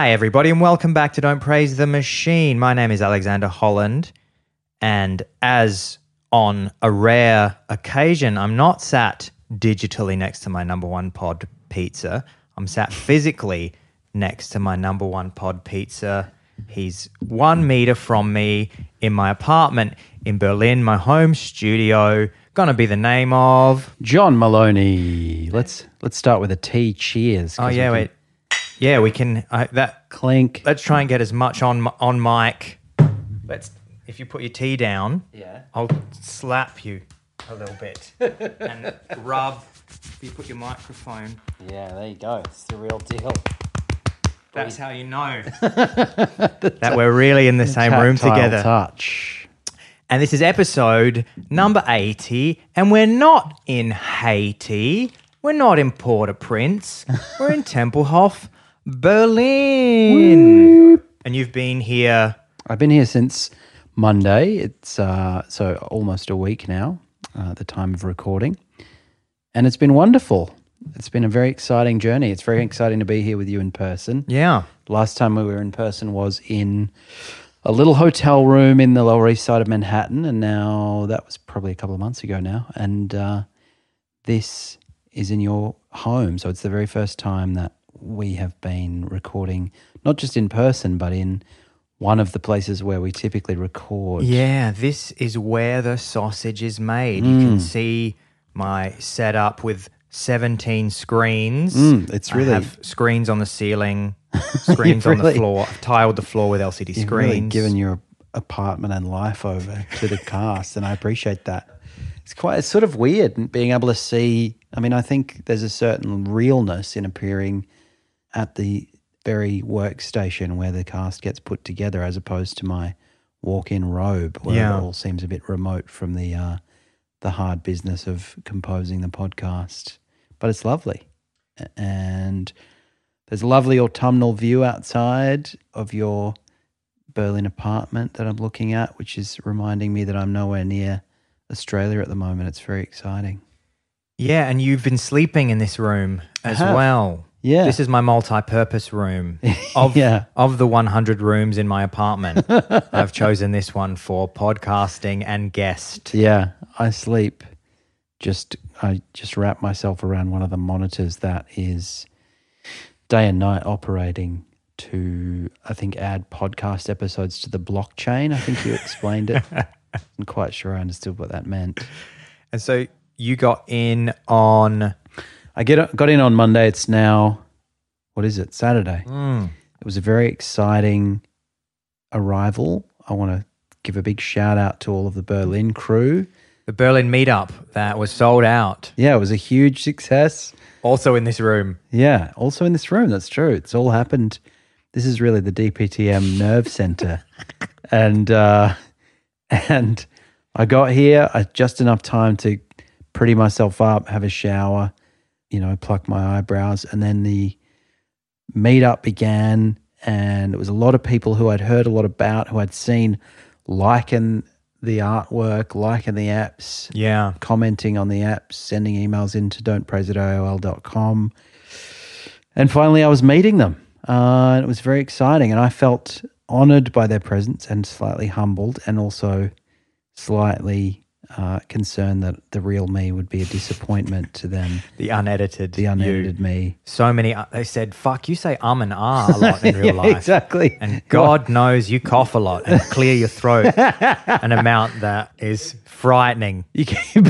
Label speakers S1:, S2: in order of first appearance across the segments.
S1: Hi, everybody, and welcome back to Don't Praise the Machine. My name is Alexander Holland, and as on a rare occasion, I'm not sat digitally next to my number one pod pizza. I'm sat physically next to my number one pod pizza. He's one meter from me in my apartment in Berlin, my home studio. Gonna be the name of.
S2: John Maloney. Let's let's start with a T. Cheers.
S1: Oh
S2: 'cause we
S1: yeah,
S2: can
S1: wait. Yeah, we can. Uh, that
S2: Clink.
S1: let's try and get as much on on mic. Let's. If you put your tea down,
S2: Yeah.
S1: I'll slap you a little bit and rub. If you put your microphone,
S2: Yeah, there you go. It's the real deal.
S1: that's how you know that we're really in the same room together.
S2: Touch.
S1: And this is episode number 80, and we're not in Haiti. We're not in Port-au-Prince. We're in Tempelhof, Berlin. And you've been here
S2: I've been here since Monday. It's uh, so almost a week now. Uh, at the time of recording, and it's been wonderful. It's been a very exciting journey. It's very exciting to be here with you in person.
S1: Yeah.
S2: Last time we were in person was in a little hotel room in the Lower East Side of Manhattan, and now that was probably a couple of months ago now. And uh, this is in your home, so it's the very first time that we have been recording, not just in person, but in one of the places where we typically record.
S1: Yeah, this is where the sausage is made. You can see my setup with 17 screens.
S2: Mm, it's
S1: I
S2: really-
S1: have screens on the ceiling, screens on the floor. I've tiled the floor with LCD screens.
S2: really given your apartment and life over to the cast, and I appreciate that. It's quite, it's sort of weird being able to see. I mean, I think there's a certain realness in appearing at the very workstation where the cast gets put together, as opposed to my walk-in robe, where
S1: Yeah.
S2: it all seems a bit remote from the uh, the hard business of composing the podcast. But it's lovely, and there's a lovely autumnal view outside of your Berlin apartment that I'm looking at, which is reminding me that I'm nowhere near Australia at the moment. It's very exciting.
S1: Yeah, and you've been sleeping in this room as well.
S2: Yeah.
S1: This is my multi-purpose room. Of
S2: Yeah.
S1: of the 100 rooms in my apartment, I've chosen this one for podcasting and guest.
S2: Yeah, I sleep. Just I just wrap myself around one of the monitors that is day and night operating to I think add podcast episodes to the blockchain. I think you explained it. I'm quite sure I understood what that meant.
S1: And so you got in on
S2: I get got in on Monday. It's now what is it? Saturday. It was a very exciting arrival. I want to give a big shout out to all of the Berlin crew.
S1: the Berlin meetup that was sold out.
S2: Yeah, it was a huge success.
S1: Also in this room.
S2: Yeah, also in this room. That's true. It's all happened. This is really the DPTM nerve center, and uh, and I got here I, just enough time to pretty myself up, have a shower, you know, pluck my eyebrows, and then the meetup began. And it was a lot of people who I'd heard a lot about, who I'd seen liking the artwork, liking the apps,
S1: Yeah.
S2: commenting on the apps, sending emails into don'tpraiseatiol.com. And finally, I was meeting them. Uh, and it was very exciting. And I felt honored by their presence and slightly humbled and also slightly uh, concerned that the real me would be a disappointment to them,
S1: The unedited.
S2: the
S1: you.
S2: unedited me.
S1: So many. uh, They said, "Fuck, you say um and ah a lot in real
S2: Yeah,
S1: life."
S2: exactly.
S1: And God knows you cough a lot and clear your throat an amount that is frightening.
S2: You keep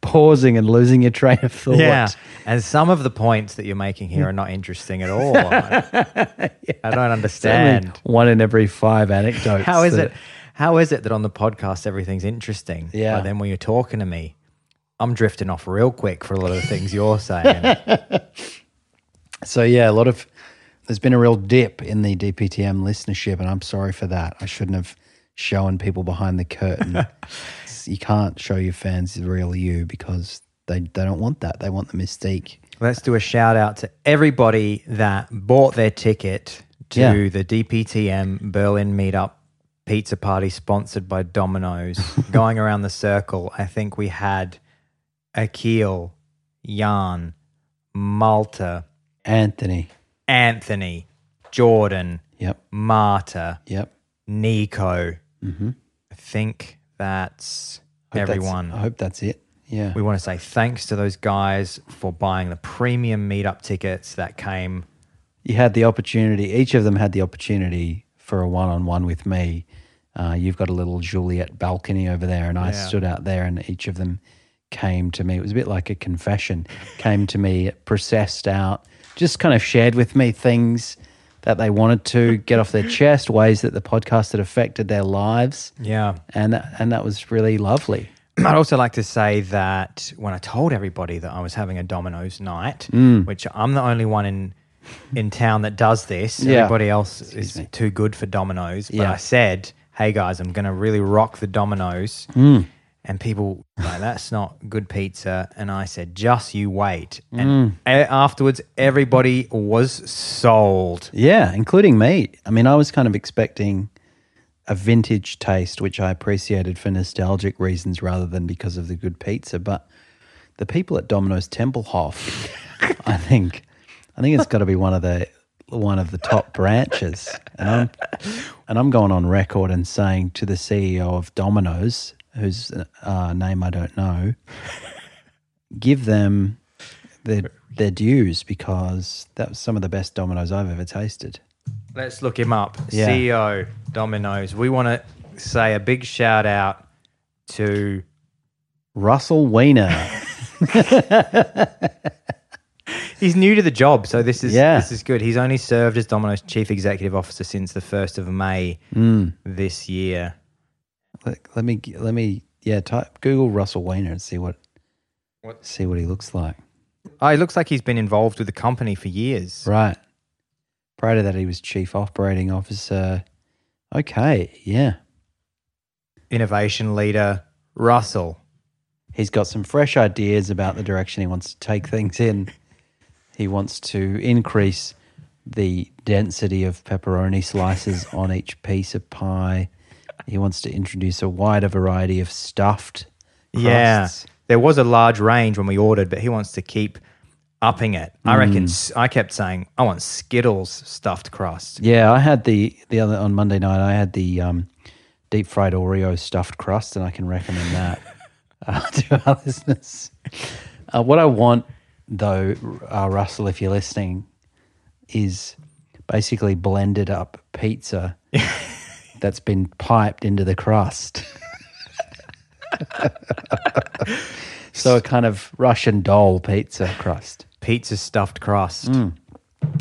S2: pausing and losing your train of thought.
S1: Yeah. And some of the points that you're making here are not interesting at all. I don't
S2: Only
S1: understand.
S2: one in every five anecdotes.
S1: How is
S2: that-
S1: it? How is it that on the podcast everything's interesting?
S2: Yeah.
S1: But then when you're talking to me, I'm drifting off real quick for a lot of the things you're saying.
S2: So yeah, a lot of there's been a real dip in the DPTM listenership, and I'm sorry for that. I shouldn't have shown people behind the curtain. You can't show your fans the real you because they they don't want that. They want the mystique.
S1: Let's do a shout out to everybody that bought their ticket to
S2: Yeah.
S1: the DPTM Berlin meetup pizza party sponsored by Domino's. Going around the circle, I think we had Akil, Jan, Malta,
S2: Anthony,
S1: Anthony, Jordan,
S2: Yep.
S1: Marta,
S2: Yep.
S1: Nico. Mm-hmm. I think that's
S2: Hope that's-
S1: everyone.
S2: I hope that's it. Yeah.
S1: We want to say thanks to those guys for buying the premium meetup tickets that came.
S2: you had the opportunity, each of them had the opportunity for a one on one with me. Uh, you've got a little Juliet balcony over there, and I
S1: Yeah.
S2: stood out there, and each of them came to me. It was a bit like a confession, came to me, processed out, just kind of shared with me things that they wanted to get off their chest, ways that the podcast had affected their lives.
S1: Yeah.
S2: And that, and that was really lovely.
S1: I'd also like to say that when I told everybody that I was having a Domino's night,
S2: Mm.
S1: which I'm the only one in in town that does this,
S2: Yeah.
S1: everybody else is
S2: me.
S1: too good for Domino's. But
S2: Yeah.
S1: I said, "Hey guys, I'm going to really rock the Domino's,"
S2: Mm.
S1: and people like that's not good pizza. And I said, "Just you wait."
S2: Mm.
S1: And a- afterwards, everybody was sold.
S2: Yeah, including me. I mean, I was kind of expecting a vintage taste, which I appreciated for nostalgic reasons rather than because of the good pizza. But the people at Domino's Tempelhof, I think, I think it's got to be one of the one of the top branches. And I'm and I'm going on record and saying to the CEO of Domino's, whose uh, name I don't know, give them their their dues because that was some of the best Domino's I've ever tasted.
S1: Let's look him up.
S2: Yeah.
S1: CEO Domino's. We want to say a big shout out to
S2: Russell Weiner.
S1: He's new to the job, so this is
S2: Yeah.
S1: this is good. He's only served as Domino's chief executive officer since the first of May
S2: Mm.
S1: this year.
S2: let, let me let me yeah type Google Russell Weiner and see what,
S1: What?
S2: see what he looks like.
S1: Oh, he looks like he's been involved with the company for years.
S2: Right. Prior to that, he was chief operating officer. Okay, yeah,
S1: Innovation leader Russell.
S2: he's got some fresh ideas about the direction he wants to take things in. He wants to increase the density of pepperoni slices on each piece of pie. He wants to introduce a wider variety of stuffed
S1: Yeah, there was a large range when we ordered, but he wants to keep upping it. I reckon.
S2: Mm.
S1: s- I kept saying, "I want Skittles stuffed crust."
S2: Yeah, I had the the other on Monday night. I had the um, deep fried Oreo stuffed crust, and I can recommend that uh, to our listeners. Uh, what I want, though, uh, Russell, if you're listening, is basically blended up pizza that's been piped into the crust. so a kind of Russian doll pizza crust.
S1: Pizza stuffed crust.
S2: Mm.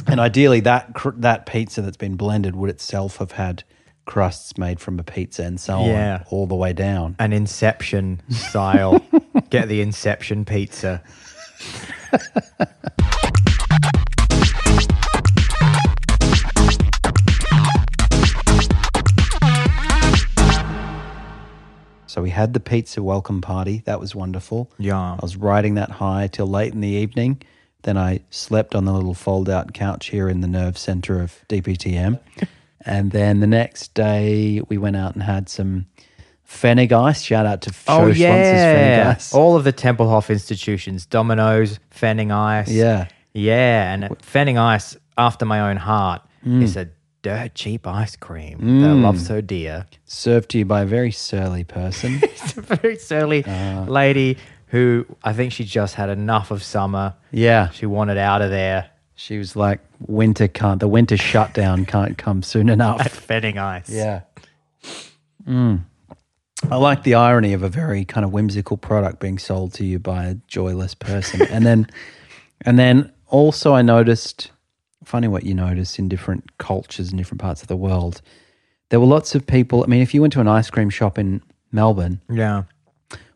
S2: And ideally, that cr- that pizza that's been blended would itself have had crusts made from a pizza and so
S1: Yeah.
S2: on, all the way down.
S1: An Inception style. Get the Inception pizza.
S2: So we had the pizza welcome party. That was wonderful.
S1: Yeah.
S2: I was riding that high till late in the evening. Then I slept on the little fold out couch here in the nerve center of DPTM. and then the next day, we went out and had some Fennig ice. Shout out to
S1: Oh
S2: Show
S1: yeah, all of the Tempelhof institutions: Domino's, Fenning Ice.
S2: Yeah.
S1: yeah, and Fenning Ice, after my own heart,
S2: Mm.
S1: is a dirt cheap ice cream that I love so dear.
S2: Served to you by a very surly person.
S1: It's a very surly
S2: Uh.
S1: lady who I think she just had enough of summer.
S2: yeah.
S1: She wanted out of there
S2: She was like, winter can't, the winter shutdown can't come soon
S1: at
S2: enough.
S1: Fenning Ice.
S2: Yeah. Mm. I like the irony of a very kind of whimsical product being sold to you by a joyless person. and then, and then also I noticed, funny what you notice in different cultures in different parts of the world. There were lots of people. I mean, if you went to an ice cream shop in Melbourne,
S1: yeah,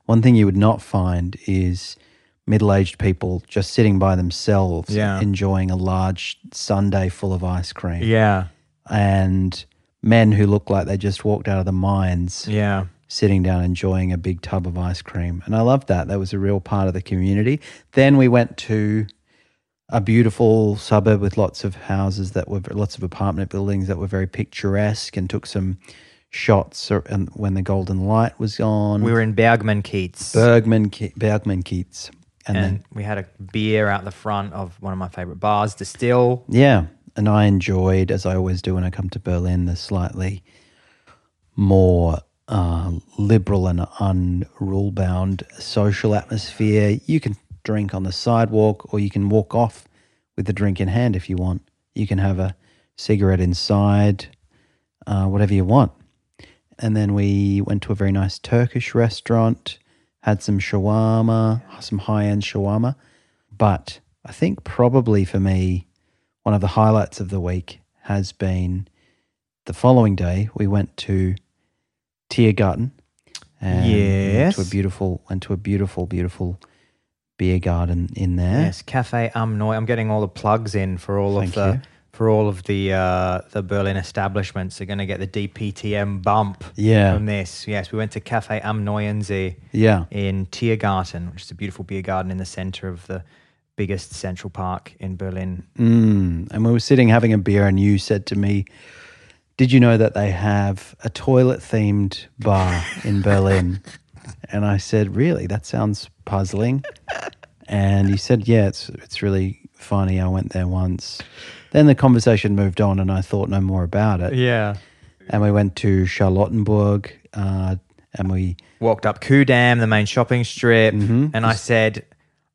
S2: one thing you would not find is middle aged people just sitting by themselves,
S1: Yeah.
S2: enjoying a large sundae full of ice cream,
S1: yeah,
S2: and men who look like they just walked out of the mines,
S1: yeah.
S2: Sitting down enjoying a big tub of ice cream. And I loved that. That was a real part of the community. Then we went to a beautiful suburb with lots of houses that were lots of apartment buildings that were very picturesque and took some shots when the golden light was on.
S1: We were in Bergmannkiez.
S2: Bergman Ke- Bergmannkiez. And,
S1: and
S2: then
S1: we had a beer out the front of one of my favorite bars, Distill.
S2: yeah, and I enjoyed, as I always do when I come to Berlin, the slightly more uh, liberal and unrule bound social atmosphere. You can drink on the sidewalk, or you can walk off with the drink in hand if you want. You can have a cigarette inside, uh, whatever you want. And then we went to a very nice Turkish restaurant, had some shawarma, some high end shawarma. But I think probably for me, one of the highlights of the week has been the following day. We went to Tiergarten and
S1: Yes.
S2: to a beautiful went to a beautiful, beautiful beer garden in there.
S1: Yes, Cafe Am Amnoy. I'm getting all the plugs in for all
S2: Thank
S1: of the
S2: you.
S1: for all of the uh, the Berlin establishments. They're going to get the DPTM bump
S2: Yeah.
S1: from this. Yes, we went to Cafe Am Neuensee
S2: Yeah.
S1: in Tiergarten, which is a beautiful beer garden in the center of the biggest central park in Berlin.
S2: Mm. And we were sitting having a beer, and you said to me, Did you know that they have a toilet themed bar in Berlin? And I said, Really? That sounds puzzling. And he said, Yeah, it's, it's really funny. I went there once. Then the conversation moved on, and I thought no more about it.
S1: Yeah.
S2: And we went to Charlottenburg, uh, and we
S1: Walked up Ku'damm, the main shopping strip,
S2: Mm-hmm.
S1: and I said,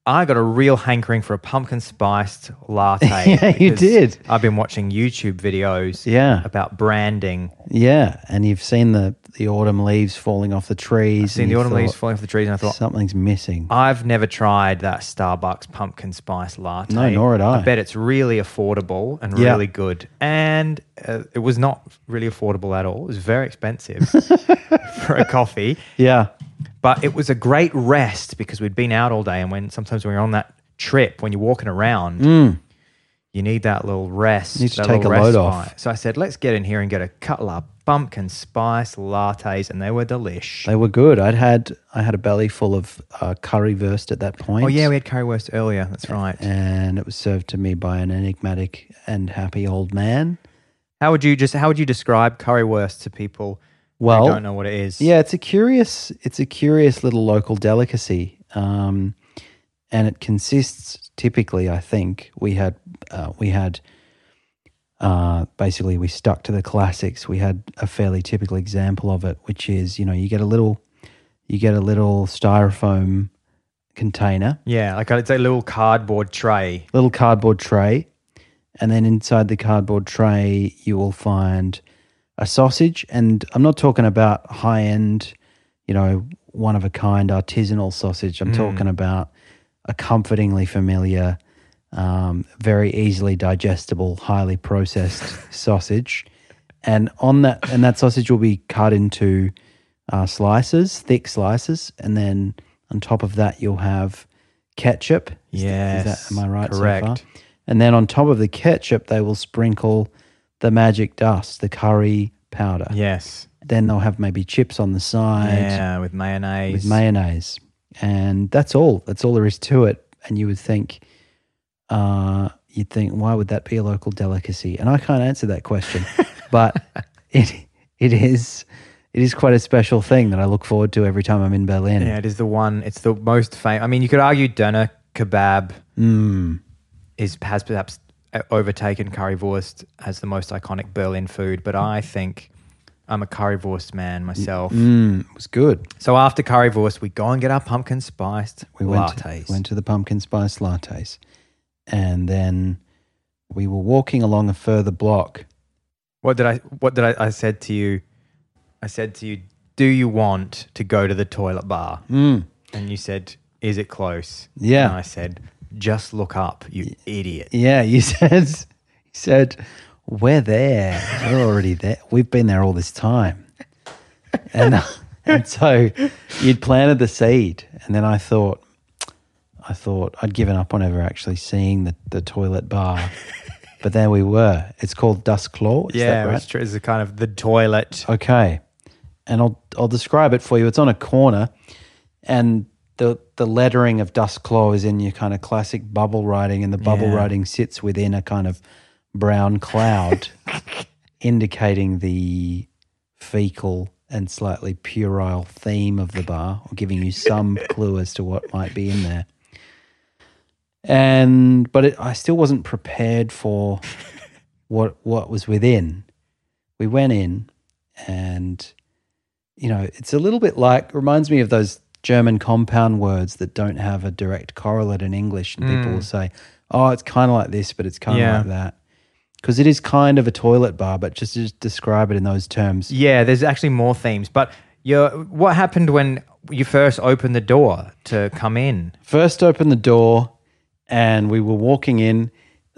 S1: I got a real hankering for a pumpkin spiced latte.
S2: Yeah, you did.
S1: I've been watching YouTube videos
S2: Yeah.
S1: about branding.
S2: Yeah, and you've seen the the autumn leaves falling off the trees.
S1: Seen
S2: and
S1: the autumn leaves falling off the trees, and I thought,
S2: something's missing.
S1: I've never tried that Starbucks pumpkin spice latte.
S2: No, nor had I.
S1: I bet it's really affordable and
S2: Yeah.
S1: really good. And uh, it was not really affordable at all. It was very expensive for a coffee,
S2: Yeah,
S1: but it was a great rest because we'd been out all day. And when sometimes when you're on that trip, when you're walking around, you need that little rest.
S2: Mm. Need to take a load off.
S1: So I said, let's get in here and get a couple of pumpkin spice lattes, and they were delish.
S2: they were good. I'd had I had a belly full of uh, currywurst at that point.
S1: Oh yeah, we had curry currywurst earlier. That's right.
S2: and it was served to me by an enigmatic and happy old man.
S1: How would you just how would you describe currywurst to people
S2: Well,
S1: who don't know what it is?
S2: Yeah, it's a curious it's a curious little local delicacy, um, and it consists typically. I think we had uh, we had uh, basically we stuck to the classics. We had a fairly typical example of it, which is you know you get a little you get a little styrofoam container,
S1: Yeah, like it's a little cardboard tray.
S2: little cardboard tray, and then inside the cardboard tray you will find a sausage. And I'm not talking about high end, you know, one of a kind artisanal sausage. I'm talking about a comfortingly familiar, um, very easily digestible, highly processed sausage. And on that, and that sausage will be cut into uh, slices, thick slices, and then on top of that you'll have ketchup. Is that- is
S1: Yes,
S2: that, am I right so
S1: correct.
S2: far? And then on top of the ketchup, they will sprinkle the magic dust, the curry powder.
S1: Yes.
S2: Then they'll have maybe chips on the side
S1: Yeah, with mayonnaise.
S2: with mayonnaise, and that's all. That's all there is to it. And you would think, uh, you'd think, why would that be a local delicacy? And I can't answer that question, but it it is it is quite a special thing that I look forward to every time I'm in Berlin.
S1: yeah, it is the one. It's the most famous. I mean, you could argue doner kebab
S2: Mm.
S1: is has perhaps overtaken currywurst as the most iconic Berlin food, but I think I'm a currywurst man myself.
S2: Mm, it was good.
S1: So after currywurst, we go and get our pumpkin spiced
S2: We went to, went to the pumpkin spice lattes, and then we were walking along a further block.
S1: What did I? What did I? I said to you. I said to you, "Do you want to go to the toilet bar?"
S2: Mm.
S1: And you said, "Is it close?"
S2: Yeah.
S1: And I said, "Just look up, you idiot."
S2: Yeah, you said you said we're there. We're already there. We've been there all this time, and and so you'd planted the seed, and then I thought, I thought I'd given up on ever actually seeing the, the toilet bar, but there we were. It's called Das Klo. Is
S1: yeah,
S2: that right?
S1: it's, tr- it's a kind of the toilet.
S2: Okay, and I'll I'll describe it for you. It's on a corner, and the the lettering of Das Klo is in your kind of classic bubble writing, and the bubble
S1: Yeah.
S2: writing sits within a kind of brown cloud, indicating the fecal and slightly puerile theme of the bar, or giving you some clue as to what might be in there. And but it, I still wasn't prepared for what what was within. We went in, and you know, it's a little bit like reminds me of those German compound words that don't have a direct correlate in English, and people hmm. will say, "Oh, it's kind of like this, but it's kind of
S1: Yeah.
S2: like that," because it is kind of a toilet bar, but just just describe it in those terms.
S1: Yeah, there's actually more themes. But you what happened when you first opened the door to come in?
S2: First, opened the door, and we were walking in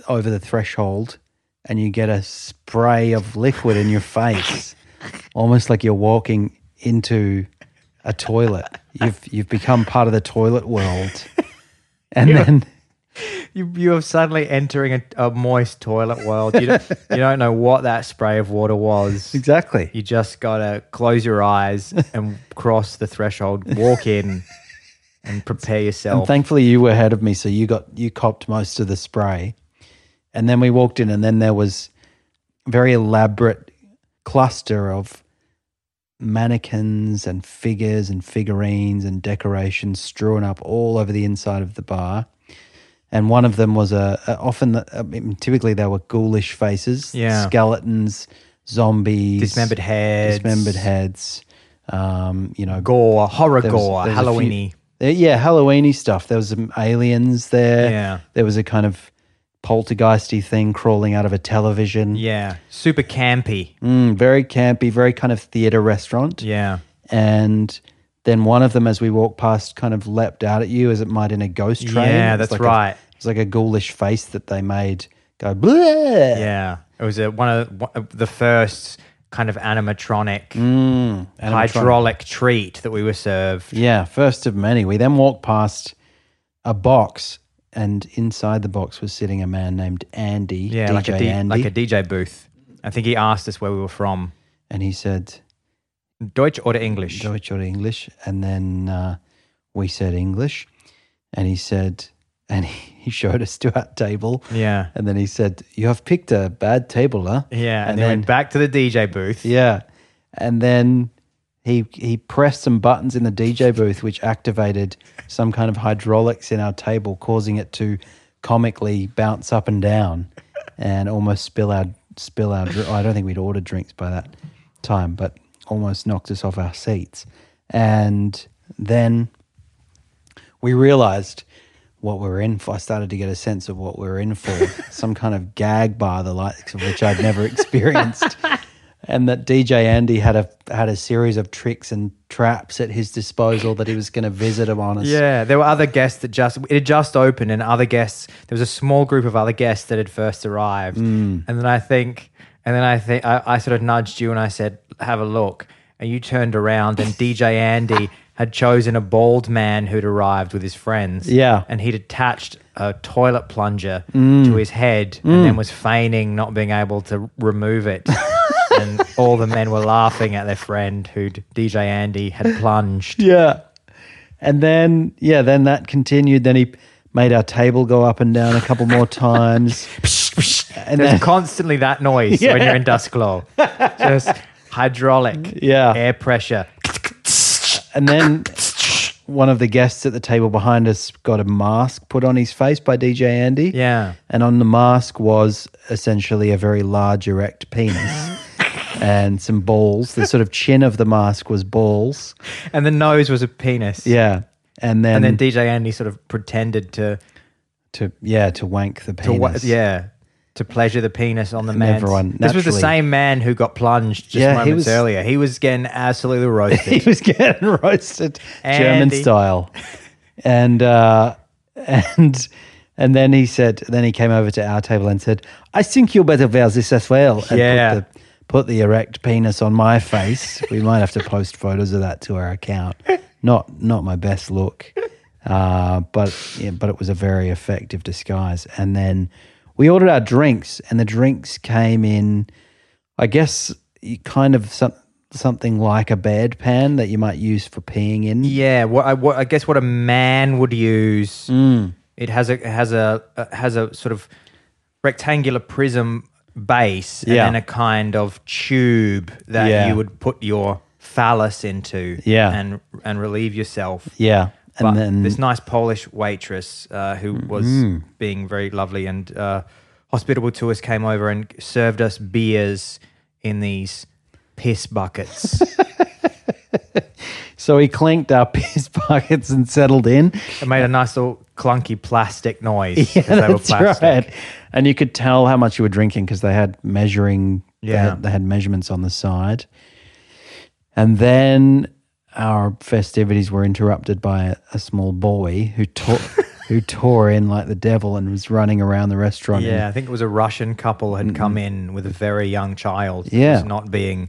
S2: over the threshold, and you get a spray of liquid in your face, almost like you're walking into a toilet. You've you've become part of the toilet world, and then
S1: You you are suddenly entering a, a moist toilet world. You don't, you don't know what that spray of water was.
S2: exactly
S1: You just gotta close your eyes and cross the threshold, walk in, and prepare yourself.
S2: And thankfully, you were ahead of me, so you got you copped most of the spray. And then we walked in, and then there was a very elaborate cluster of mannequins and figures and figurines and decorations strewn up all over the inside of the bar. And one of them was a, a often the, I mean, typically they were ghoulish faces,
S1: Yeah.
S2: skeletons, zombies,
S1: Dismembered heads,
S2: dismembered heads. Um, you know,
S1: gore, horror
S2: there was-
S1: gore,
S2: there was a few-
S1: Halloweeny.
S2: yeah, Halloweeny stuff. There was some aliens there.
S1: Yeah.
S2: There was a kind of poltergeisty thing crawling out of a television.
S1: Yeah, super campy.
S2: Mm, very campy, very kind of theater restaurant.
S1: Yeah,
S2: And then one of them, as we walked past, kind of leapt out at you as it might in a ghost train.
S1: Yeah, that's
S2: like
S1: right.
S2: it was like a ghoulish face that they made go bleh.
S1: yeah. It was a, one of one of the first kind of animatronic,
S2: Mm, animatronic.
S1: hydraulic treat that we were served.
S2: Yeah, first of many. We then walked past a box, and inside the box was sitting a man named Andy.
S1: Yeah,
S2: DJ
S1: like a D,
S2: Andy.
S1: like a DJ booth. I think he asked us where we were from.
S2: and he said,
S1: Deutsch or English?
S2: Deutsch or English? And then uh, we said English. And he said, and he showed us to our table.
S1: Yeah.
S2: And then he said, You have picked a bad table, huh?
S1: Yeah, and,
S2: And
S1: then
S2: then-
S1: went back to the DJ booth.
S2: Yeah. And then he he pressed some buttons in the DJ booth which activated some kind of hydraulics in our table, causing it to comically bounce up and down and almost spill our spill our dr- I don't think we'd ordered drinks by that time, but almost knocked us off our seats. And then we realized what we were in for. I started to get a sense of what we were in for. Some kind of gag bar, the likes of which I'd never experienced. And that DJ Andy had a had a series of tricks and traps at his disposal that he was going to visit upon us.
S1: Yeah, there were other guests that just it had just opened, and other guests. There was a small group of other guests that had first arrived,
S2: Mm.
S1: and then I think, and then I think I, I sort of nudged you and I said, "Have a look," and you turned around, and DJ Andy had chosen a bald man who'd arrived with his friends.
S2: Yeah.
S1: and he'd attached a toilet plunger
S2: Mm.
S1: to his head, and then was feigning not being able to remove it. and all the men were laughing at their friend who'd DJ Andy had plunged.
S2: Yeah. And then yeah, then that continued. Then he made our table go up and down a couple more times. and
S1: There's
S2: then
S1: constantly that noise when you're in Das Klo. Just hydraulic,
S2: Yeah.
S1: air pressure.
S2: and then one of the guests at the table behind us got a mask put on his face by DJ Andy.
S1: Yeah.
S2: And on the mask was essentially a very large erect penis and some balls. The sort of chin of the mask was balls.
S1: And the nose was a penis.
S2: Yeah. And then,
S1: And then DJ Andy sort of pretended to,
S2: to yeah, to wank the
S1: to
S2: penis.
S1: wa- yeah, to pleasure the penis on the man.
S2: everyone
S1: This was the
S2: naturally-
S1: same man who got plunged just
S2: Yeah, he
S1: moments
S2: was-
S1: earlier. He was getting absolutely roasted.
S2: he was getting roasted German
S1: Andy.
S2: style. And uh and and then he said then he came over to our table and said, I think you better wear this as well. And
S1: Yeah.
S2: put the put the erect penis on my face. we might have to post photos of that to our account. Not not my best look. Uh, but yeah, but it was a very effective disguise. And then we ordered our drinks, and the drinks came in, I guess, kind of some, something like a bed pan that you might use for peeing in.
S1: yeah, what I, what I guess what a man would use.
S2: Mm.
S1: It has a it has a uh, has a sort of rectangular prism base
S2: Yeah.
S1: and then a kind of tube that
S2: Yeah.
S1: you would put your phallus into
S2: Yeah.
S1: and and relieve yourself.
S2: Yeah, and
S1: But
S2: then Mm-hmm.
S1: this nice Polish waitress uh, who was being very lovely and uh, hospitable to us came over and served us beers in these piss buckets.
S2: So he clinked up his pockets and settled in.
S1: it made a nice little clunky plastic noise.
S2: Yeah,
S1: they were
S2: that's
S1: plastic.
S2: right. And you could tell how much you were drinking because they had measuring. they
S1: Yeah.
S2: had- they had measurements on the side. And then our festivities were interrupted by a, a small boy who tore who tore in like the devil and was running around the restaurant.
S1: Yeah, I think it was a Russian couple had come in with a very young child.
S2: Yeah.
S1: was not being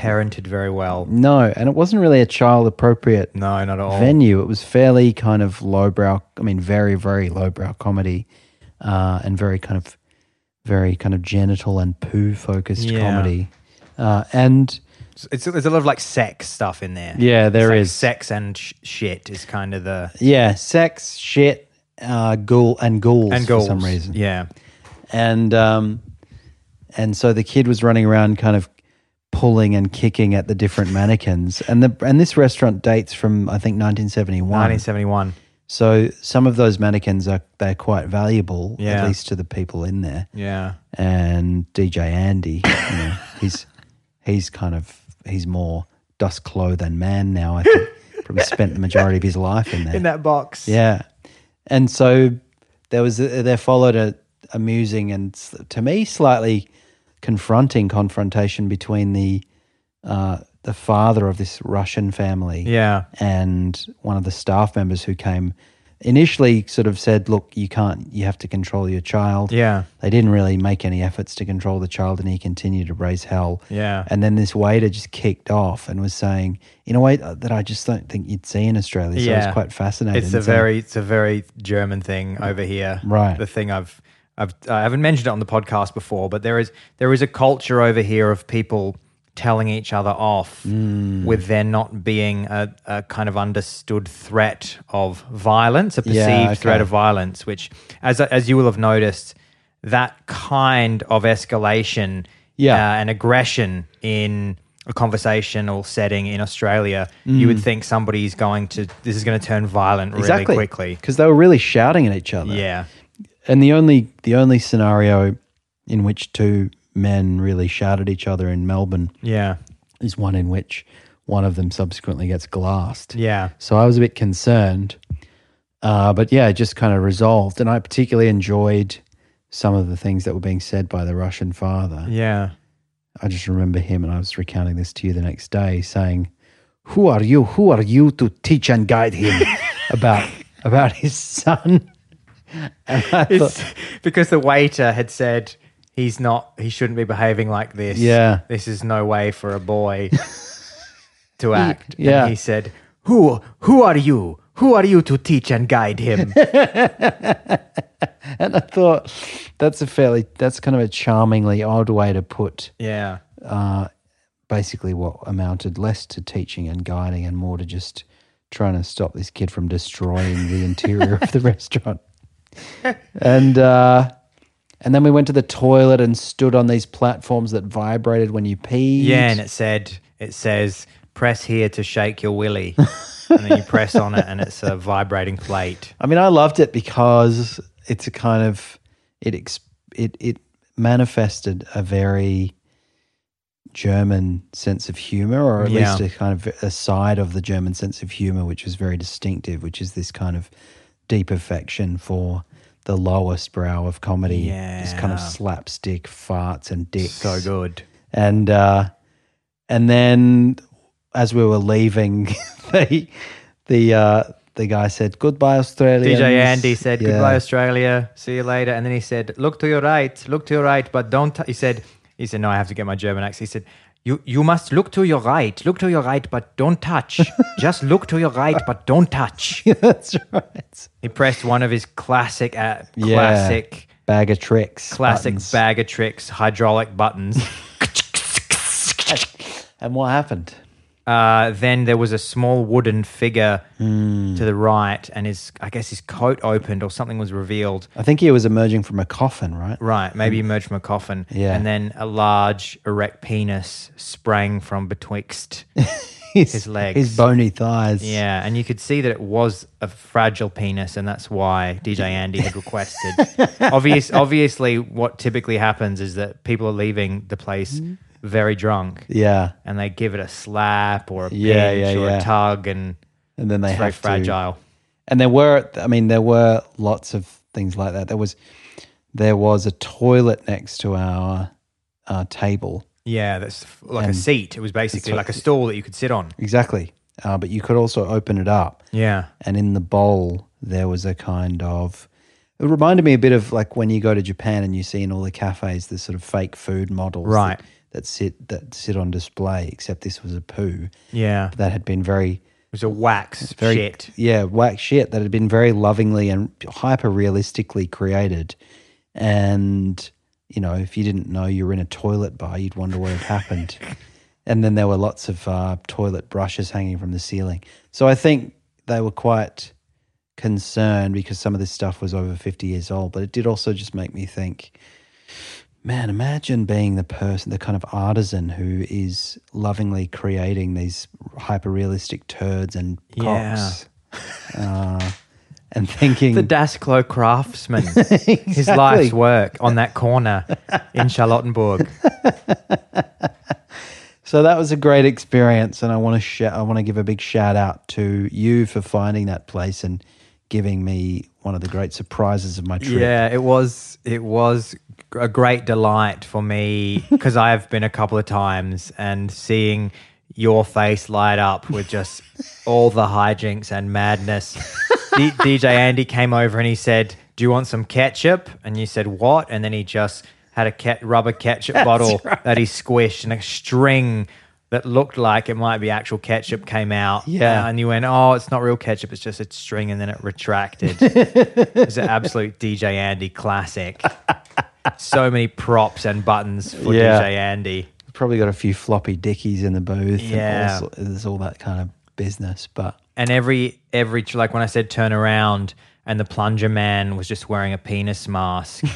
S1: parented very well.
S2: no, and it wasn't really a child appropriate
S1: No, not at all.
S2: venue. It was fairly kind of lowbrow. I mean, very very lowbrow comedy, uh, and very kind of very kind of genital and poo focused
S1: Yeah.
S2: comedy. Uh, and
S1: It's, there's a lot of like sex stuff in there.
S2: Yeah,
S1: It's
S2: there
S1: like
S2: is.
S1: sex and sh- shit is kind of the
S2: yeah, sex, shit, uh, ghoul and ghouls,
S1: and
S2: ghouls.
S1: for
S2: some reason.
S1: Yeah,
S2: And um, and so the kid was running around, kind of pulling and kicking at the different mannequins. And the and this restaurant dates from I think 1971.
S1: 1971.
S2: So some of those mannequins are they're quite valuable,
S1: Yeah.
S2: at least to the people in there.
S1: Yeah,
S2: And DJ Andy, you know, he's he's kind of he's more Das Klo than man now. I think probably spent the majority of his life in there.
S1: in that box.
S2: Yeah, and so there was a, there followed a amusing and to me slightly confronting confrontation between the uh, the father of this Russian family
S1: yeah,
S2: and one of the staff members who came initially sort of said, "Look, you can't. You have to control your child."
S1: yeah,
S2: They didn't really make any efforts to control the child, and he continued to raise hell.
S1: yeah.
S2: And then this waiter just kicked off and was saying, in a way that I just don't think you'd see in Australia. So
S1: Yeah.
S2: was quite fascinating.
S1: It's a
S2: saying,
S1: very, it's a very German thing over here.
S2: Right.
S1: The thing I've, I've, I haven't mentioned it on the podcast before, but there is, there is a culture over here of people telling each other off
S2: Mm.
S1: with there not being a, a kind of understood threat of violence, a perceived
S2: Yeah, okay.
S1: threat of violence, which, as as you will have noticed, that kind of escalation
S2: Yeah.
S1: uh, and aggression in a conversational setting in Australia, you would think somebody's going to this is going to turn violent really
S2: Mm. exactly
S1: quickly.
S2: because they were really shouting at each other.
S1: Yeah,
S2: And the only the only scenario in which two men really shouted at each other in Melbourne
S1: yeah,
S2: is one in which one of them subsequently gets glassed.
S1: yeah,
S2: So I was a bit concerned. Uh, but yeah, it just kind of resolved. And I particularly enjoyed some of the things that were being said by the Russian father.
S1: yeah.
S2: I just remember him, and I was recounting this to you the next day, saying, "Who are you? Who are you to teach and guide him about about his son?" And I thought,
S1: It's because the waiter had said he's not, he shouldn't be behaving like this.
S2: Yeah.
S1: this is no way for a boy to act.
S2: yeah.
S1: and he said, "Who, who are you? Who are you to teach and guide him?"
S2: and I thought that's a fairly that's kind of a charmingly odd way to put
S1: yeah,
S2: uh, basically what amounted less to teaching and guiding and more to just trying to stop this kid from destroying the interior of the restaurant. And uh, and then we went to the toilet and stood on these platforms that vibrated when you peed.
S1: yeah. And it said, it says, "Press here to shake your willy," and then you press on it, and it's a vibrating plate.
S2: I mean, I loved it because it's a kind of it ex- it it manifested a very German sense of humor, or at
S1: Yeah.
S2: least a kind of a side of the German sense of humor, which was very distinctive, which is this kind of deep affection for the lowest brow of comedy, this kind of slapstick farts and dicks.
S1: So good.
S2: and uh, and then as we were leaving, the the uh, the guy said goodbye Australia.
S1: DJ Andy said,
S2: Yeah.
S1: "Goodbye, Australia. See you later." And then he said, "Look to your right. Look to your right, but don't." T-. He said, "He said, no, I have to get my German accent." He said, "You you must look to your right. Look to your right, but don't touch. Just look to your right, but don't touch."
S2: That's right.
S1: He pressed one of his classic, uh,
S2: Yeah.
S1: classic,
S2: Bag of tricks.
S1: classic
S2: buttons.
S1: bag of tricks hydraulic buttons.
S2: And what happened?
S1: Uh, then there was a small wooden figure
S2: Hmm.
S1: to the right, and his I guess his coat opened or something was revealed.
S2: I think he was emerging from a coffin, right?
S1: Right, maybe emerged from a coffin.
S2: Yeah.
S1: And then a large erect penis sprang from betwixt
S2: his,
S1: his legs.
S2: his bony thighs.
S1: Yeah, and you could see that it was a fragile penis, and that's why DJ Andy had requested. Obvious, obviously, what typically happens is that people are leaving the place very drunk,
S2: yeah,
S1: and they give it a slap or a pinch
S2: Yeah, yeah,
S1: or
S2: yeah.
S1: a tug, and
S2: and then they
S1: it's very
S2: have to.
S1: fragile.
S2: And there were, I mean, there were lots of things like that. There was, there was a toilet next to our uh, table.
S1: Yeah, that's like a seat. It was basically like a stool that you could sit on.
S2: Exactly. Uh, but you could also open it up,
S1: Yeah,
S2: and in the bowl there was a kind of. It reminded me a bit of like when you go to Japan and you see in all the cafes the sort of fake food models,
S1: Right.
S2: That, sit that sit on display. Except this was a poo
S1: yeah.
S2: that had been very
S1: It was a wax
S2: very
S1: shit.
S2: yeah wax shit that had been very lovingly and hyper realistically created and you know if you didn't know you were in a toilet bar you'd wonder what had happened and then there were lots of uh, toilet brushes hanging from the ceiling so i think they were quite concerned because some of this stuff was over 50 years old but it did also just make me think Man, imagine being the person, the kind of artisan who is lovingly creating these hyper realistic turds and cocks. Uh, and thinking,
S1: The Das Klo craftsman. His life's work on that corner in Charlottenburg.
S2: so that was a great experience. And I want to sh- I want to give a big shout out to you for finding that place and giving me one of the great surprises of my trip.
S1: Yeah, it was it was a great delight for me because I've been a couple of times and seeing your face light up with just all the hijinks and madness. D- DJ Andy came over and he said, "Do you want some ketchup?" And you said, "What?" And then he just had a rubber ketchup bottle that he squished and a string that looked like it might be actual ketchup came out.
S2: Yeah.
S1: and you went, "Oh, it's not real ketchup; it's just a string," and then it retracted. It's an absolute DJ Andy classic. so many props and buttons for
S2: Yeah.
S1: DJ Andy.
S2: Probably got a few floppy dickies in the booth.
S1: Yeah.
S2: And all, there's all that kind of business. But
S1: And every every like when I said turn around and the plunger man was just wearing a penis mask.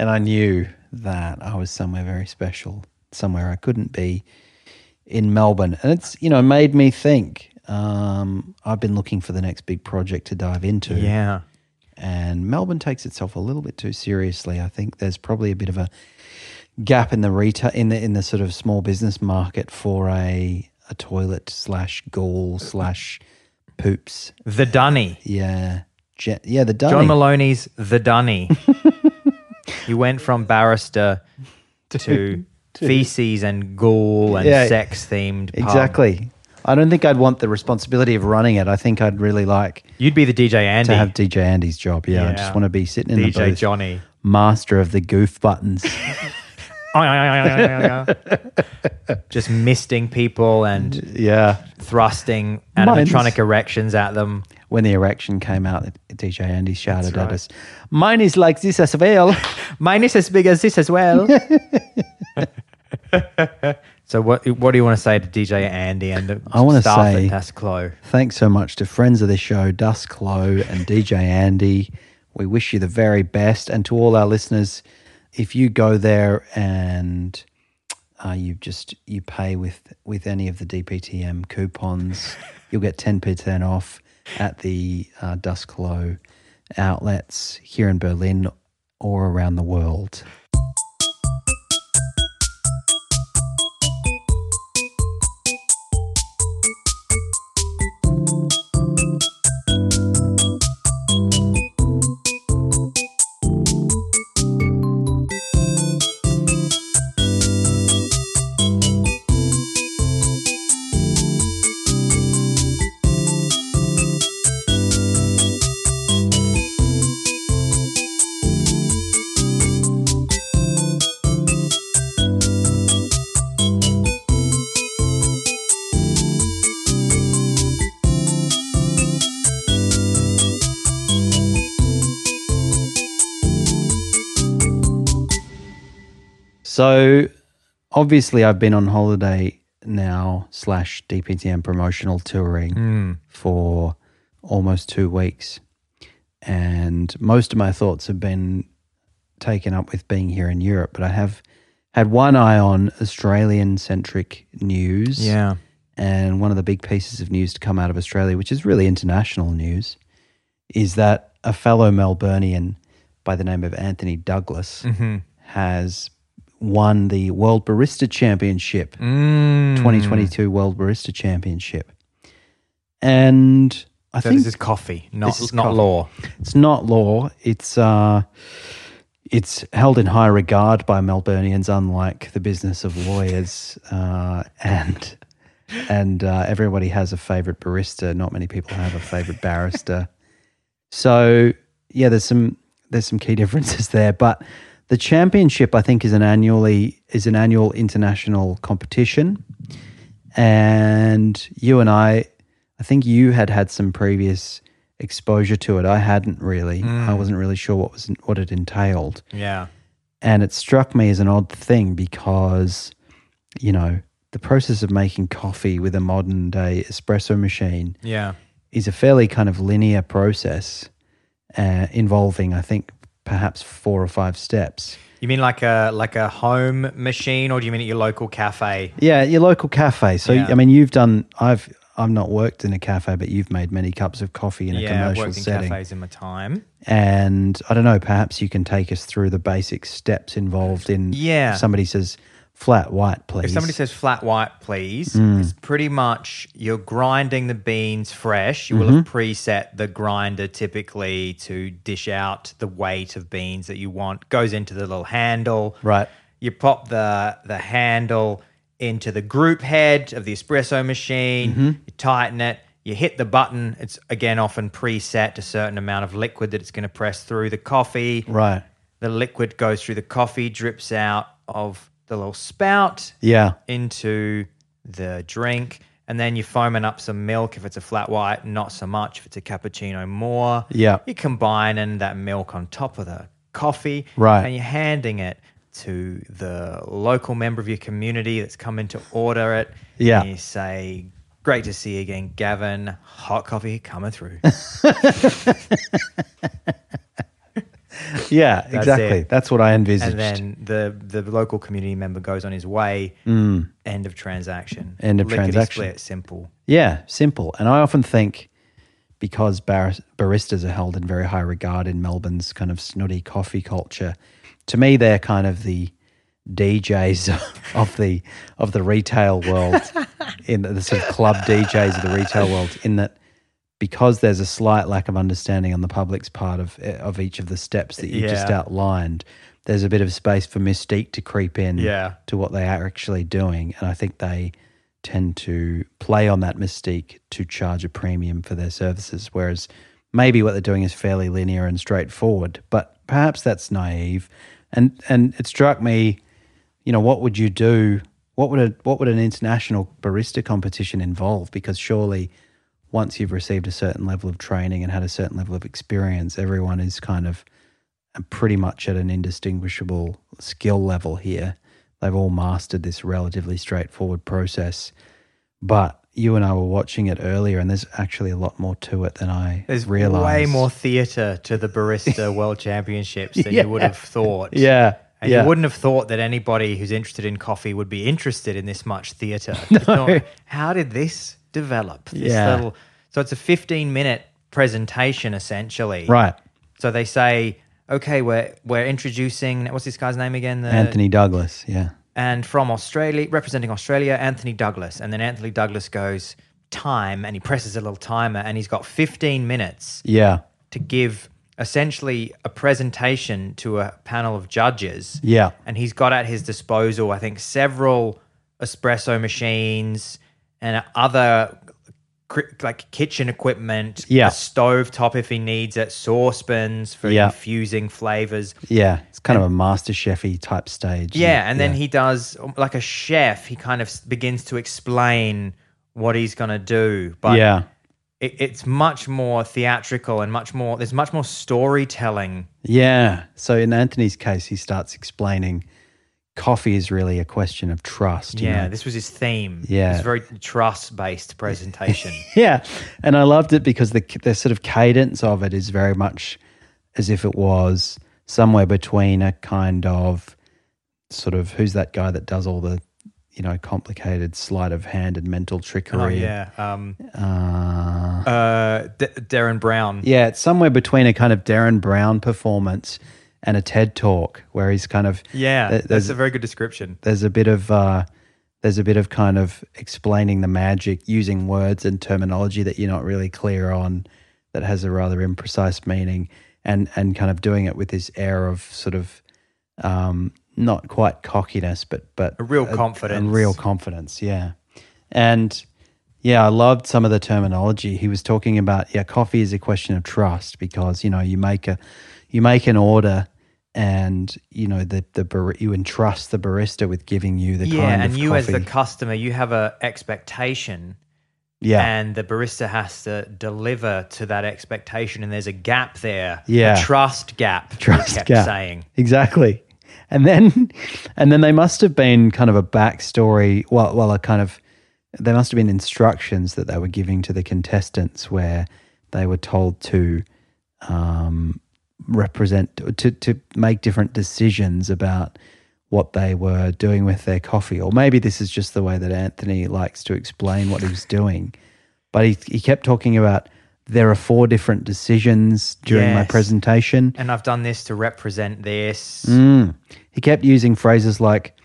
S2: And I knew that I was somewhere very special, somewhere I couldn't be in Melbourne. And it's, you know, made me think. Um, I've been looking for the next big project to dive into.
S1: yeah.
S2: And Melbourne takes itself a little bit too seriously. I think there's probably a bit of a gap in the retail in the in the sort of small business market for a a toilet slash ghoul slash poops.
S1: The Dunny.
S2: Yeah. Je- yeah, the dunny.
S1: John Maloney's The Dunny. he went from barrister to, feces and ghoul and
S2: Yeah,
S1: sex themed.
S2: Exactly. I don't think I'd want the responsibility of running it. I think I'd really like
S1: You'd be the DJ Andy.
S2: to have DJ Andy's job. Yeah, I just want to be sitting in the
S1: DJ
S2: booth,
S1: Johnny.
S2: master of the goof buttons.
S1: just misting people and
S2: yeah.
S1: thrusting
S2: Mine's-
S1: animatronic erections at them.
S2: When the erection came out, DJ Andy shouted
S1: That's
S2: at us, "Mine is like this as well."
S1: Mine is as big as this as well. so what what do you want to say to DJ Andy and the
S2: I wanna say-
S1: at Das Klo?
S2: Thanks so much to friends of the show, Das Klo and DJ Andy. We wish you the very best. And to all our listeners, if you go there and uh, you just you pay with with any of the DPTM coupons, you'll get ten percent off at the uh, Low outlets here in Berlin or around the world. Obviously, I've been on holiday now slash DPTM promotional touring hmm. for almost two weeks, and most of my thoughts have been taken up with being here in Europe. But I have had one eye on Australian centric news.
S1: Yeah.
S2: And one of the big pieces of news to come out of Australia, which is really international news, is that a fellow Melburnian by the name of Anthony Douglas mm-hmm. has won the World Barista Championship,
S1: Mm.
S2: 2022 World Barista Championship. And I
S1: So
S2: think
S1: this is coffee, not
S2: is
S1: not
S2: coffee.
S1: law.
S2: it's not law. It's uh, it's held in high regard by Melburnians, unlike the business of lawyers. Uh, and and uh, everybody has a favorite barista. Not many people have a favorite barrister. So yeah, there's some there's some key differences there, but the championship I think is an annually is an annual international competition, and you and I, I think you had had some previous exposure to it. I hadn't really. I wasn't really sure what was what it entailed,
S1: Yeah.
S2: and it struck me as an odd thing because, you know, the process of making coffee with a modern day espresso machine
S1: Yeah.
S2: is a fairly kind of linear process uh, involving, I think, perhaps four or five steps.
S1: You mean like a like a home machine, or do you mean at your local cafe?
S2: Yeah, your local cafe. So,
S1: Yeah.
S2: I mean, you've done. I've I've not worked in a cafe, but you've made many cups of coffee in a
S1: yeah, I've
S2: commercial
S1: worked in
S2: setting.
S1: cafes in my time.
S2: And I don't know. Perhaps you can take us through the basic steps involved in.
S1: Yeah.
S2: Somebody says flat white, please.
S1: If somebody says flat white, please,
S2: Mm.
S1: it's pretty much you're grinding the beans fresh. You will
S2: Mm-hmm.
S1: have preset the grinder typically to dish out the weight of beans that you want. Goes into the little handle.
S2: Right.
S1: You pop the the handle into the group head of the espresso machine.
S2: Mm-hmm.
S1: You tighten it. You hit the button. It's again often preset a certain amount of liquid that it's going to press through the coffee.
S2: right.
S1: The liquid goes through the coffee, drips out of the little spout
S2: Yeah.
S1: into the drink, and then you're foaming up some milk if it's a flat white, not so much if it's a cappuccino more.
S2: Yeah.
S1: You're combining that milk on top of the coffee,
S2: Right.
S1: And you're handing it to the local member of your community that's coming to order it.
S2: Yeah.
S1: And you say, Great to see you again, Gavin. Hot coffee coming through.
S2: Yeah. exactly.
S1: it.
S2: That's what I envisaged.
S1: and then the the local community member goes on his way. End of transaction.
S2: Mm. End of
S1: Lickety
S2: transaction.
S1: Split, simple.
S2: Yeah, simple. And I often think because bar- baristas are held in very high regard in Melbourne's kind of snooty coffee culture, to me they're kind of the DJs of the of the retail world, in the, the sort of club DJs of the retail world. In that, because there's a slight lack of understanding on the public's part of eh, of each of the steps that you just outlined, there's a bit of space for mystique to creep in
S1: Yeah.
S2: to what they are actually doing. And I think they tend to play on that mystique to charge a premium for their services. Whereas maybe what they're doing is fairly linear and straightforward, but perhaps that's naive. And and it struck me, you know, what would you do? What would a what would an international barista competition involve? Because surely once you've received a certain level of training and had a certain level of experience, everyone is kind of uh, pretty much at an indistinguishable skill level here. They've all mastered this relatively straightforward process. But you and I were watching it earlier, and there's actually a lot more to it than I
S1: There's
S2: realized.
S1: way more theatre to the barista world championships than
S2: Yeah.
S1: you would have thought.
S2: Yeah.
S1: And
S2: yeah.
S1: you wouldn't have thought that anybody who's interested in coffee would be interested in this much theatre. You thought, How did this develop? This
S2: Yeah.
S1: little so it's a 15 minute presentation essentially.
S2: right.
S1: So they say, okay, we're we're introducing what's this guy's name again? The,
S2: Anthony Douglas. Yeah.
S1: and from Australia, representing Australia, Anthony Douglas. And then Anthony Douglas goes time and he presses a little timer and he's got 15 minutes
S2: Yeah.
S1: to give essentially a presentation to a panel of judges.
S2: Yeah.
S1: And he's got at his disposal, I think, several espresso machines and other like kitchen equipment,
S2: Yeah.
S1: a stove top if he needs it, saucepans for
S2: Yeah.
S1: infusing flavors.
S2: Yeah. It's kind of a master chefy type stage.
S1: Yeah, and then he does um, like a chef. He kind of begins to explain what he's to do, but
S2: yeah.
S1: it, it's much more theatrical and much more. There's much more storytelling.
S2: Yeah. So in Anthony's case, he starts explaining coffee is really a question of trust. you
S1: Yeah,
S2: know?
S1: this was his theme.
S2: Yeah.
S1: it's a very trust-based presentation.
S2: Yeah, and I loved it because the the sort of cadence of it is very much as if it was somewhere between a kind of sort of who's that guy that does all the you know complicated sleight of hand and mental trickery.
S1: Oh yeah. Um,
S2: Uh,
S1: uh, D- Derren Brown.
S2: yeah, it's somewhere between a kind of Derren Brown performance and a TED talk where he's kind of
S1: Yeah, that's a very good description.
S2: there's a bit of uh, there's a bit of kind of explaining the magic using words and terminology that you're not really clear on that has a rather imprecise meaning and and kind of doing it with this air of sort of um, not quite cockiness but but
S1: A real confidence.
S2: and real confidence yeah and yeah i loved some of the terminology he was talking about yeah coffee is a question of trust because you know you make a you make an order and you know the the bar- you entrust the barista with giving you the
S1: Yeah, and you as the customer, you have a expectation,
S2: yeah
S1: and the barista has to deliver to that expectation, and there's a gap there.
S2: Yeah.
S1: a trust gap.
S2: Trust
S1: kept
S2: gap.
S1: saying.
S2: exactly and then and then they must have been kind of a backstory well well a kind of there must have been instructions that they were giving to the contestants where they were told to um, represent to to make different decisions about what they were doing with their coffee or maybe this is just the way that Anthony likes to explain what he was doing but he he kept talking about there are four different decisions during my presentation
S1: And I've done this to represent this.
S2: Mm. He kept using phrases like,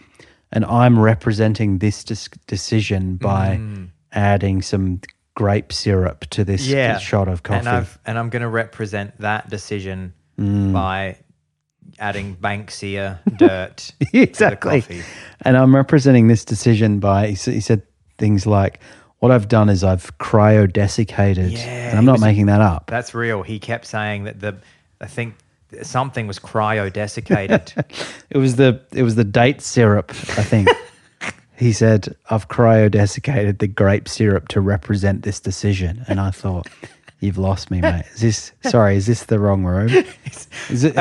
S2: and I'm representing this dis- decision by adding some grape syrup to this
S1: Yeah,
S2: shot of coffee.
S1: And I've and I'm going to represent that decision
S2: Mm.
S1: by adding Banksia dirt
S2: exactly.
S1: to the coffee.
S2: And I'm representing this decision by, he, said things like, what I've done is I've cryodesiccated.
S1: Yeah,
S2: and I'm not
S1: was-
S2: making that up.
S1: That's real. He kept saying that the I think something was cryodesiccated.
S2: It was the it was the date syrup, I think. he said, "I've cryodesiccated the grape syrup to represent this decision," and I thought, "You've lost me, mate. Is this sorry? Is this the wrong room? Is it?"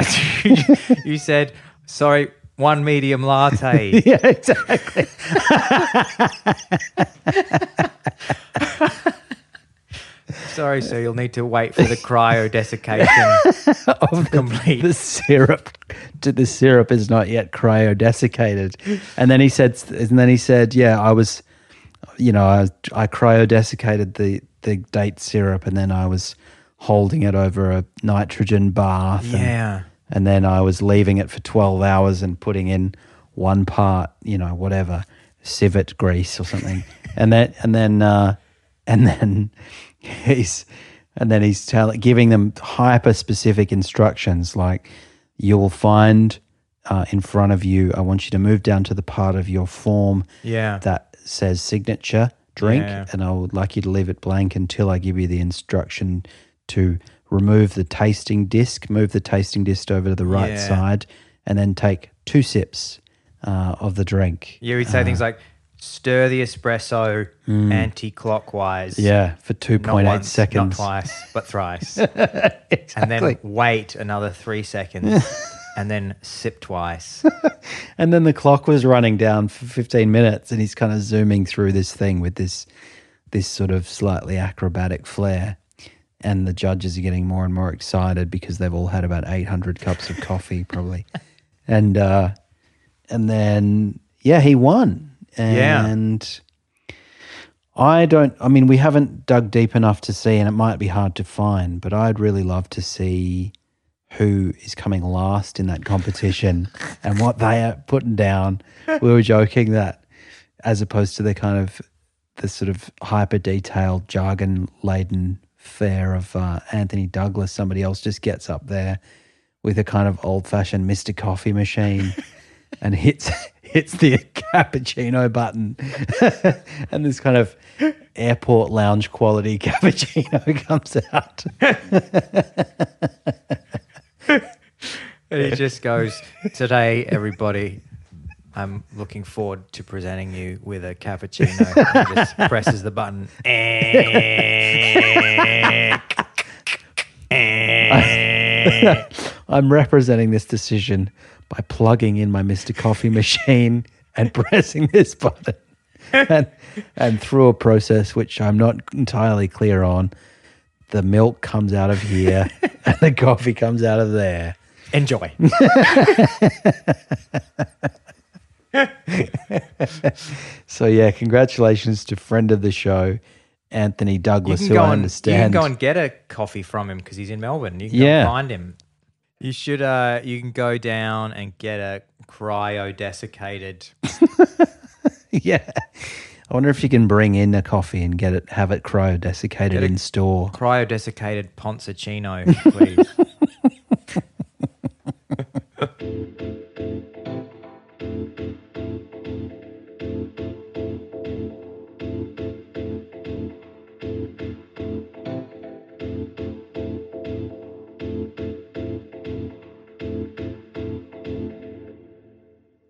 S1: you said, "Sorry, one medium latte."
S2: yeah, exactly.
S1: Sorry, sir, you'll need to wait for the cryodesiccation
S2: of
S1: to complete.
S2: the syrup. To the syrup is not yet cryodesiccated, and then he said, and then he said, "Yeah, I was, you know, I, I cryodesiccated the the date syrup, and then I was holding it over a nitrogen bath, and-
S1: Yeah.
S2: and, then I was leaving it for twelve hours and putting in one part, you know, whatever civet grease or something, and then and then uh, and then he's and then he's telling giving them hyper specific instructions like you'll find uh, in front of you i want you to move down to the part of your form
S1: Yeah.
S2: that says signature drink
S1: Yeah.
S2: and i would like you to leave it blank until i give you the instruction to remove the tasting disc move the tasting disc over to the right
S1: Yeah.
S2: side and then take two sips uh, of the drink
S1: Yeah, we'd say things like stir the espresso anti-clockwise.
S2: Mm. yeah for
S1: Not
S2: 2.8
S1: once,
S2: seconds
S1: not twice, but thrice.
S2: exactly.
S1: And then wait another three seconds, and then sip twice.
S2: And then the clock was running down for 15 minutes and he's kind of zooming through this thing with this this sort of slightly acrobatic flair. And the judges are getting more and more excited because they've all had about 800 cups of coffee probably. and uh and then yeah, he won.
S1: Yeah.
S2: And I don't I mean we haven't dug deep enough to see and it might be hard to find, but I'd really love to see who is coming last in that competition and what they are putting down. We were joking that as opposed to the kind of the sort of hyper detailed jargon laden fare of uh, Anthony Douglas, somebody else just gets up there with a kind of old fashioned Mr. Coffee machine and hits hits the cappuccino button and this kind of airport lounge quality cappuccino comes out.
S1: And he just goes, Today, everybody, I'm looking forward to presenting you with a cappuccino. And just presses the button.
S2: I'm representing this decision by plugging in my Mr. Coffee machine and pressing this button. And, and through a process which I'm not entirely clear on, the milk comes out of here and the coffee comes out of there.
S1: Enjoy.
S2: So yeah, congratulations to friend of the show, Anthony Douglas, who I
S1: and, you can go and get a coffee from him because he's in Melbourne. You can
S2: Yeah.
S1: go find him. You should. Uh, you can go down and get a cryo desiccated.
S2: yeah. I wonder if you can bring in a coffee and get it, have it cryo desiccated in store.
S1: cryo desiccated Ponzacino, please.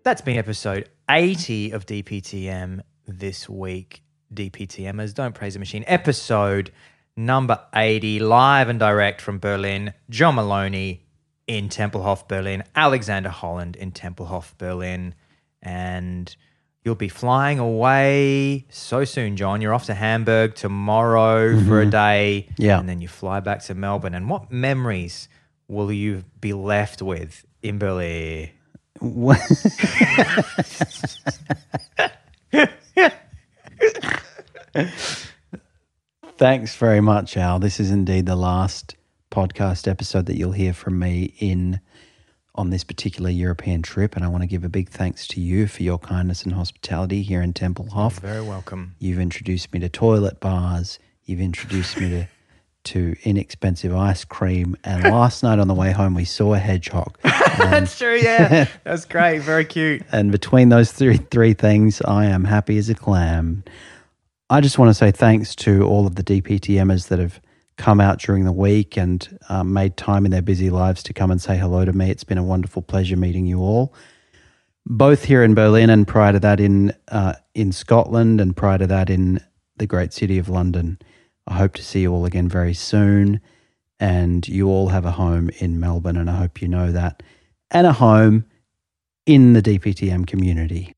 S1: That's been episode 80 of DPTM this week. DPTMers, Don't Praise the Machine, episode number 80, live and direct from Berlin. John Maloney in Tempelhof, Berlin. Alexander Holland in Tempelhof, Berlin. And you'll be flying away so soon, John. You're off to Hamburg tomorrow for a mm-hmm. day.
S2: Yeah.
S1: And then you fly back to Melbourne. And what memories will you be left with in Berlin?
S2: Thanks very much, Al. This is indeed the last podcast episode that you'll hear from me in on this particular European trip, and I want to give a big thanks to you for your kindness and hospitality here in Tempelhof.
S1: Very welcome.
S2: You've introduced me to toilet bars. You've introduced me to to inexpensive ice cream. And last night on the way home, we saw a hedgehog.
S1: That's true, yeah. That's great. Very cute.
S2: And between those three three things, I am happy as a clam. I just want to say thanks to all of the DPTMers that have come out during the week and um, made time in their busy lives to come and say hello to me. It's been a wonderful pleasure meeting you all, both here in Berlin and prior to that in uh, in Scotland and prior to that in the great city of London. I hope to see you all again very soon, and you all have a home in Melbourne, and I hope you know that, and a home in the DPTM community.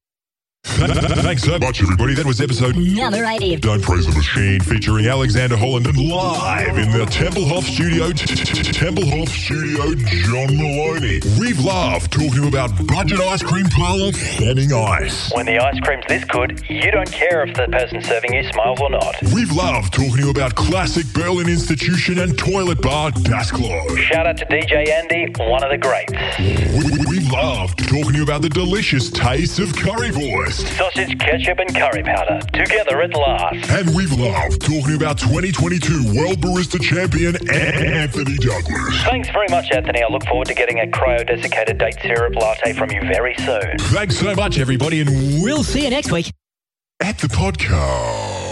S3: Thanks so much, everybody. That was episode
S4: Another of
S3: Don't Praise the Machine featuring Alexander Holland and live in the Tempelhof studio. T- t- t- Tempelhof studio, John Maloney. We've laughed talking about budget ice cream parlor Fanning Ice.
S5: When the ice cream's this good, you don't care if the person serving you smiles or not.
S3: We've loved talking to you about classic Berlin institution and toilet bar Das Klo.
S5: Shout out to DJ Andy, one of the greats.
S3: We, we, we loved talking to you about the delicious taste of
S5: Sausage, ketchup, and curry powder, together at last.
S3: And we've loved talking about 2022 World Barista Champion Anthony Douglas.
S5: Thanks very much, Anthony. I look forward to getting a cryo-desiccated date syrup latte from you very soon.
S3: Thanks so much, everybody, and
S4: We'll see you next week.
S3: at the podcast.